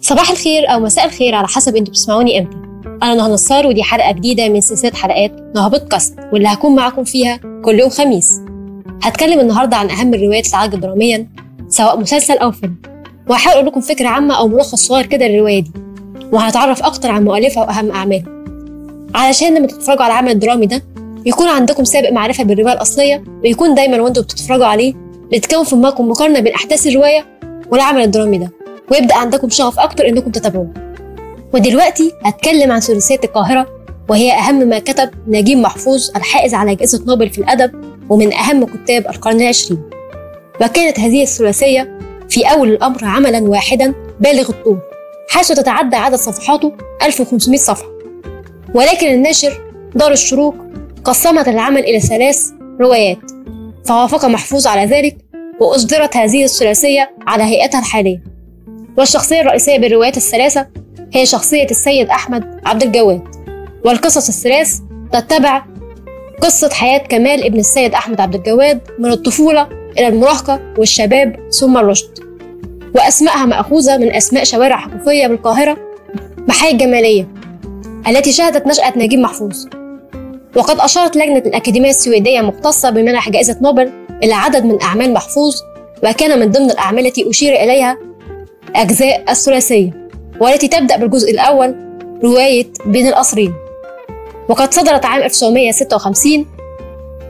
صباح الخير أو مساء الخير على حسب أنتوا بتسمعوني إمتى. أنا نهى نصار ودي حلقة جديدة من سلسلة حلقات نهى بودكاست واللي هكون معاكم فيها كل يوم خميس. هتكلم النهاردة عن أهم الروايات اللي عالجت دراميا سواء مسلسل أو فيلم. وهحاول أقول لكم فكرة عامة أو ملخص صغير كده للرواية دي. وهنتعرف أكتر عن مؤلفها وأهم أعمالها. علشان لما تتفرجوا على العمل الدرامي ده يكون عندكم سابق معرفة بالرواية الأصلية ويكون دايما وانتوا بتتفرجوا عليه بتكون في دماغكم مقارنة بين أحداث الرواية والعمل الدرامي ده. ويبدأ عندكم شغف أكتر إنكم تتابعوه. ودلوقتي هتكلم عن ثلاثية القاهرة وهي أهم ما كتب نجيب محفوظ الحائز على جائزة نوبل في الأدب ومن أهم كتاب القرن العشرين. وكانت هذه الثلاثية في أول الأمر عملا واحدا بالغ الطول حيث تتعدى عدد صفحاته 1500 صفحة. ولكن الناشر دار الشروق قسمت العمل إلى ثلاث روايات فوافق محفوظ على ذلك وأصدرت هذه الثلاثية على هيئتها الحالية. والشخصية الرئيسية بالروايات الثلاثة هي شخصية السيد أحمد عبد الجواد. والقصص الثلاث تتبع قصة حياة كمال ابن السيد أحمد عبد الجواد من الطفولة إلى المراهقة والشباب ثم الرشد. وأسمائها مأخوذة من أسماء شوارع حقيقية بالقاهرة بحي الجمالية التي شهدت نشأة نجيب محفوظ. وقد أشارت لجنة الأكاديمية السويدية المختصة بمنح جائزة نوبل إلى عدد من أعمال محفوظ وكان من ضمن الأعمال التي أشير إليها أجزاء الثلاثية والتي تبدأ بالجزء الأول رواية بين القصرين وقد صدرت عام 1956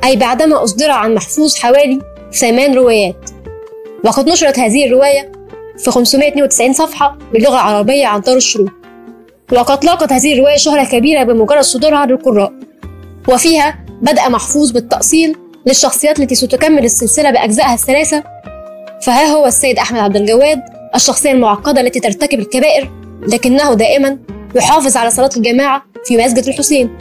أي بعدما أصدر عن محفوظ حوالي ثمان روايات. وقد نشرت هذه الرواية في 592 صفحة باللغة العربية عن دار الشروق. وقد لاقت هذه الرواية شهرة كبيرة بمجرد صدورها للقراء. وفيها بدأ محفوظ بالتأصيل للشخصيات التي ستكمل السلسلة بأجزائها الثلاثة فها هو السيد أحمد عبد الجواد الشخصية المعقدة التي ترتكب الكبائر لكنه دائما يحافظ على صلاة الجماعة في مسجد الحسين.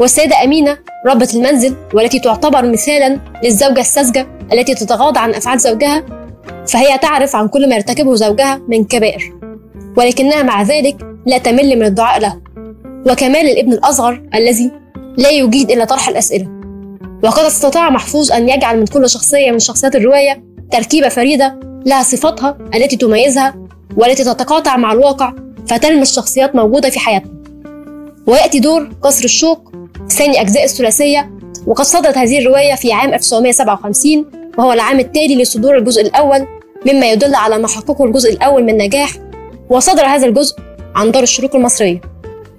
والسيدة أمينة ربة المنزل والتي تعتبر مثالا للزوجة الساذجة التي تتغاضى عن أفعال زوجها فهي تعرف عن كل ما يرتكبه زوجها من كبائر ولكنها مع ذلك لا تمل من الدعاء له. وكمال الابن الأصغر الذي لا يجيد إلا طرح الأسئلة. وقد استطاع محفوظ أن يجعل من كل شخصية من شخصيات الرواية تركيبة فريدة لها صفاتها التي تميزها والتي تتقاطع مع الواقع فتلمس شخصيات موجودة في حياتنا. ويأتي دور قصر الشوق ثاني أجزاء الثلاثية وقد صدرت هذه الرواية في عام 1957 وهو العام التالي لصدور الجزء الأول مما يدل على ما حققه الجزء الأول من نجاح وصدر هذا الجزء عن دار الشروق المصرية.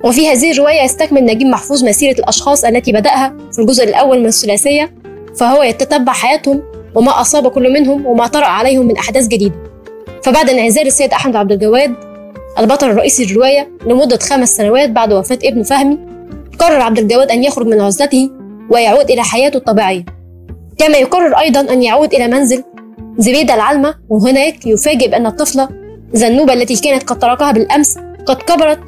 وفي هذه الرواية يستكمل نجيب محفوظ مسيرة الأشخاص التي بدأها في الجزء الأول من الثلاثية فهو يتتبع حياتهم وما أصاب كل منهم وما طرأ عليهم من أحداث جديدة. فبعد انعزال السيد أحمد عبد الجواد البطل الرئيسي للرواية لمدة خمس سنوات بعد وفاة ابنه فهمي قرر عبد الجواد أن يخرج من عزلته ويعود إلى حياته الطبيعية. كما يقرر أيضا أن يعود إلى منزل زبيدة العلمة وهناك يفاجئ بأن الطفلة زنوبة التي كانت قد تركها بالأمس قد كبرت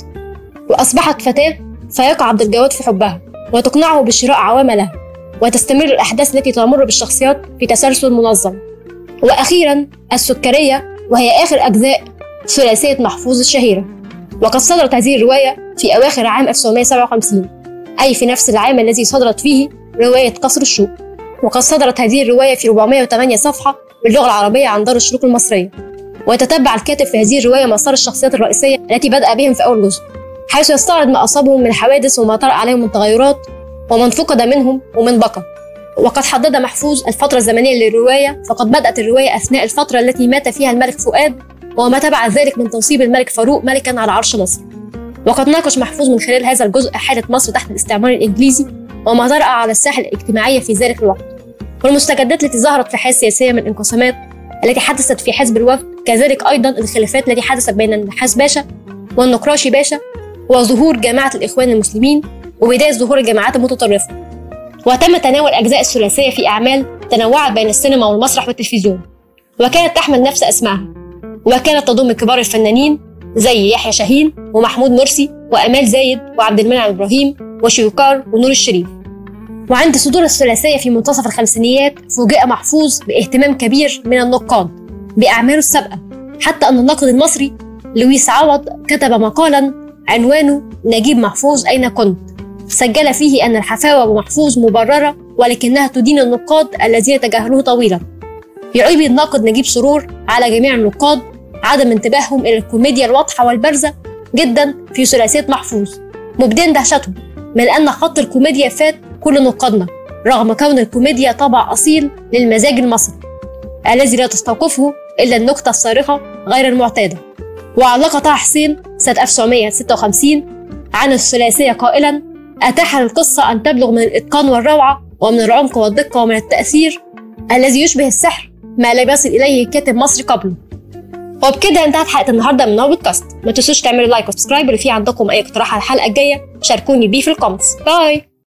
وأصبحت فتاة فيقع عبد الجواد في حبها وتقنعه بشراء عوام لها. وتستمر الأحداث التي تمر بالشخصيات في تسلسل منظم. وأخيرا السكرية وهي آخر أجزاء ثلاثية محفوظ الشهيرة. وقد صدرت هذه الرواية في أواخر عام 1957 أي في نفس العام الذي صدرت فيه رواية قصر الشوق. وقد صدرت هذه الرواية في 408 صفحة باللغة العربية عن دار الشروق المصرية. ويتتبع الكاتب في هذه الرواية مسار الشخصيات الرئيسية التي بدأ بهم في أول جزء حيث يستعرض ما أصابهم من حوادث وما طرأ عليهم من تغيرات ومن فقد منهم ومن بقى. وقد حدد محفوظ الفترة الزمنية للرواية فقد بدأت الرواية أثناء الفترة التي مات فيها الملك فؤاد وما تبع ذلك من تنصيب الملك فاروق ملكا على عرش مصر. وقد ناقش محفوظ من خلال هذا الجزء حالة مصر تحت الاستعمار الإنجليزي وما طرأ على الساحة الاجتماعية في ذلك الوقت. والمستجدات التي ظهرت في الحياة السياسية من انقسامات التي حدثت في حزب الوفد كذلك أيضا الخلافات التي حدثت بين النحاس باشا والنقراشي باشا وظهور جماعة الإخوان المسلمين وبداية ظهور الجماعات المتطرفة. وتم تناول أجزاء الثلاثية في أعمال تنوعت بين السينما والمسرح والتلفزيون وكانت تحمل نفس أسمائها وكانت تضم كبار الفنانين زي يحيى شاهين ومحمود مرسي وأمال زايد وعبد المنعم إبراهيم وشويكار ونور الشريف. وعند صدور الثلاثية في منتصف الخمسينيات فوجئ محفوظ باهتمام كبير من النقاد بأعماله السابقة حتى أن الناقد المصري لويس عوض كتب مقالا عنوانه نجيب محفوظ أين كنت؟ سجل فيه أن الحفاوة بمحفوظ مبررة ولكنها تدين النقاد الذين تجاهلوه طويلا. يعيب الناقد نجيب سرور على جميع النقاد عدم انتباههم إلى الكوميديا الواضحة والبارزة جدا في ثلاثية محفوظ. مبدين دهشتهم من أن خط الكوميديا فات كل نقادنا رغم كون الكوميديا طابع أصيل للمزاج المصري الذي لا تستوقفه إلا النكتة الصارخة غير المعتادة. وعلق طه حسين سنة 1956 عن الثلاثية قائلا أتاح للقصة أن تبلغ من الإتقان والروعة ومن العمق والدقة ومن التأثير الذي يشبه السحر ما لم يصل إليه كاتب مصري قبله. وبكده انتهت حلقة النهارده من نوع بودكاست ما تنسوش تعملوا like و subscribe ولو في عندكم أي اقتراح على الحلقة الجاية شاركوني بيه في ال comments. bye!